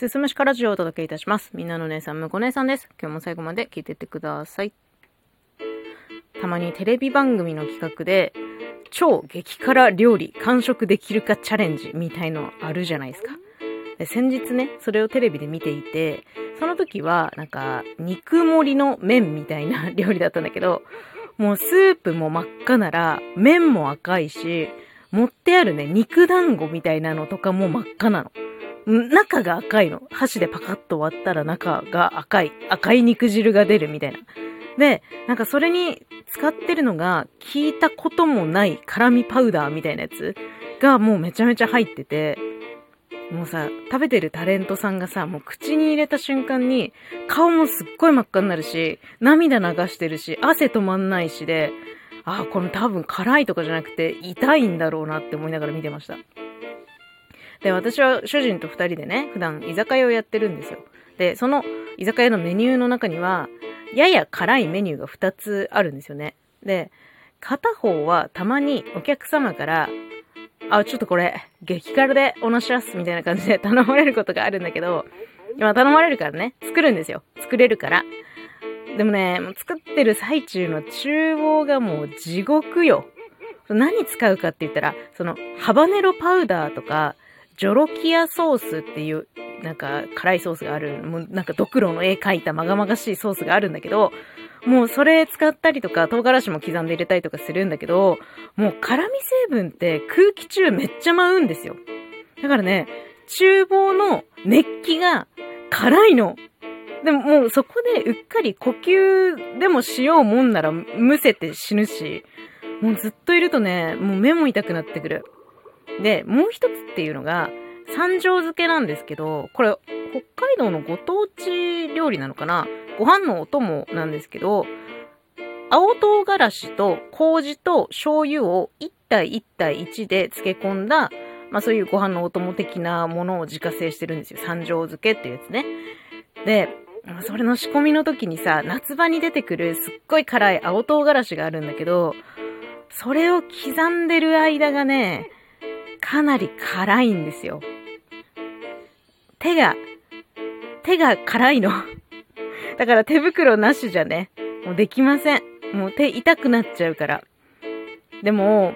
すすむしかラジオをお届けいたします。みんなの姉さん、むこ姉さんです。今日も最後まで聞いてってください。たまにテレビ番組の企画で、超激辛料理完食できるかチャレンジみたいのあるじゃないですか。先日ね、それをテレビで見ていて、その時は、なんか、肉盛りの麺みたいな 料理だったんだけど、もうスープも真っ赤なら、麺も赤いし、持ってあるね、肉団子みたいなのとかも真っ赤なの。中が赤いの。箸でパカッと割ったら中が赤い。赤い肉汁が出るみたいな。で、なんかそれに使ってるのが、聞いたこともない辛味パウダーみたいなやつがもうめちゃめちゃ入ってて、もうさ、食べてるタレントさんがさ、もう口に入れた瞬間に、顔もすっごい真っ赤になるし、涙流してるし、汗止まんないしで、ああ、この多分辛いとかじゃなくて、痛いんだろうなって思いながら見てました。で、私は主人と二人でね、普段居酒屋をやってるんですよ。で、その居酒屋のメニューの中には、やや辛いメニューが2つあるんですよね。で、片方はたまにお客様から、あ、ちょっとこれ、激辛でおなしますみたいな感じで 頼まれることがあるんだけど、今頼まれるからね、作るんですよ。作れるから。でもね、作ってる最中の厨房がもう地獄よ。何使うかって言ったら、その、ハバネロパウダーとか、ジョロキアソースっていう、なんか辛いソースがある、もうなんかドクロの絵描いたまがまがしいソースがあるんだけど、もうそれ使ったりとか、唐辛子も刻んで入れたりとかするんだけど、もう辛味成分って空気中めっちゃ舞うんですよ。だからね、厨房の熱気が辛いの。でももうそこでうっかり呼吸でもしようもんならむせて死ぬし、もうずっといるとね、もう目も痛くなってくる。で、もう一つっていうのが、三条漬けなんですけど、これ、北海道のご当地料理なのかな？ご飯のお供なんですけど、青唐辛子と麹と醤油を1対1対1で漬け込んだ、まあそういうご飯のお供的なものを自家製してるんですよ。三条漬けっていうやつね。で、それの仕込みの時にさ、夏場に出てくるすっごい辛い青唐辛子があるんだけど、それを刻んでる間がね、かなり辛いんですよ。手が、手が辛いの。だから手袋なしじゃね、もうできません。もう手痛くなっちゃうから。でも、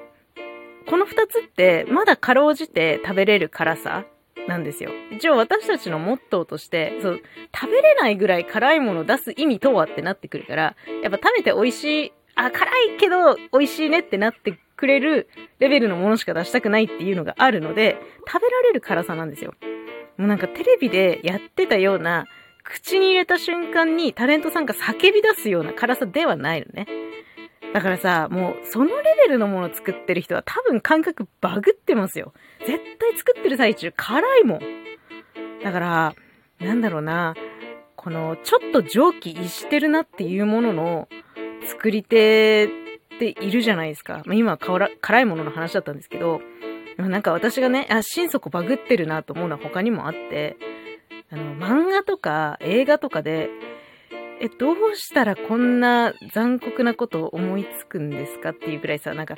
この二つってまだかろうじて食べれる辛さなんですよ。一応私たちのモットーとして、そう、食べれないぐらい辛いもの出す意味とはってなってくるから、やっぱ食べて美味しい、あ、辛いけど美味しいねってなってくれるレベルのものしか出したくないっていうのがあるので、食べられる辛さなんですよ。もうなんかテレビでやってたような、口に入れた瞬間にタレントさんが叫び出すような辛さではないのね。だからさ、もうそのレベルのもの作ってる人は多分感覚バグってますよ。絶対作ってる最中辛いもん。だから、なんだろうな、このちょっと蒸気逸してるなっていうものの作り手っているじゃないですか。まあ、今は辛いものの話だったんですけど、なんか私がね、あ、心底バグってるなと思うのは他にもあって、あの、漫画とか映画とかで、え、どうしたらこんな残酷なことを思いつくんですかっていうぐらいさ、なんか、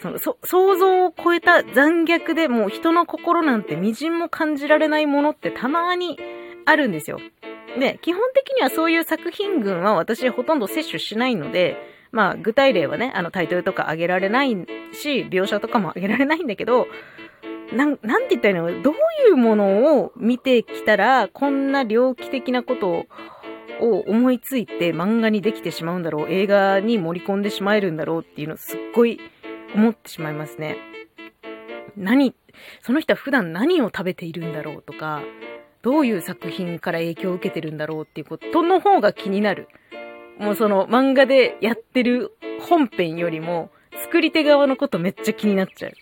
その、そ、想像を超えた残虐でもう人の心なんて微塵も感じられないものってたまにあるんですよ。で、基本的にはそういう作品群は私ほとんど摂取しないので、まあ、具体例はね、あの、タイトルとか挙げられないし、描写とかも挙げられないんだけど、なん、なんて言ったらいいの？どういうものを見てきたら、こんな猟奇的なことを思いついて漫画にできてしまうんだろう、映画に盛り込んでしまえるんだろうっていうのすっごい思ってしまいますね。何、その人は普段何を食べているんだろうとか、どういう作品から影響を受けてるんだろうっていうことの方が気になる。もうその漫画でやってる本編よりも、作り手側のことめっちゃ気になっちゃう。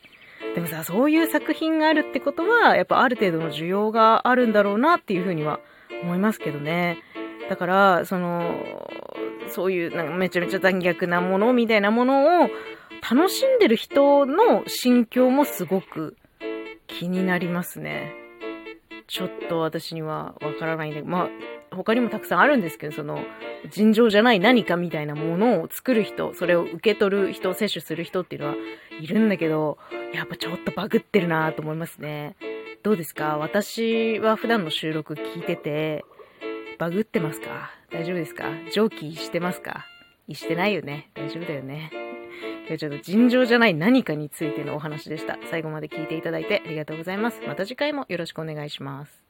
でもさ、そういう作品があるってことは、やっぱある程度の需要があるんだろうなっていうふうには思いますけどね。だから、その、そういうなんかめちゃめちゃ残虐なものみたいなものを楽しんでる人の心境もすごく気になりますね。ちょっと私にはわからないんで、まあ、他にもたくさんあるんですけど、その、尋常じゃない何かみたいなものを作る人、それを受け取る人、摂取する人っていうのはいるんだけど、やっぱちょっとバグってるなと思いますね。どうですか？私は普段の収録聞いてて、バグってますか？大丈夫ですか？蒸気してますか？してないよね。大丈夫だよね。今日ちょっと尋常じゃない何かについてのお話でした。最後まで聞いていただいてありがとうございます。また次回もよろしくお願いします。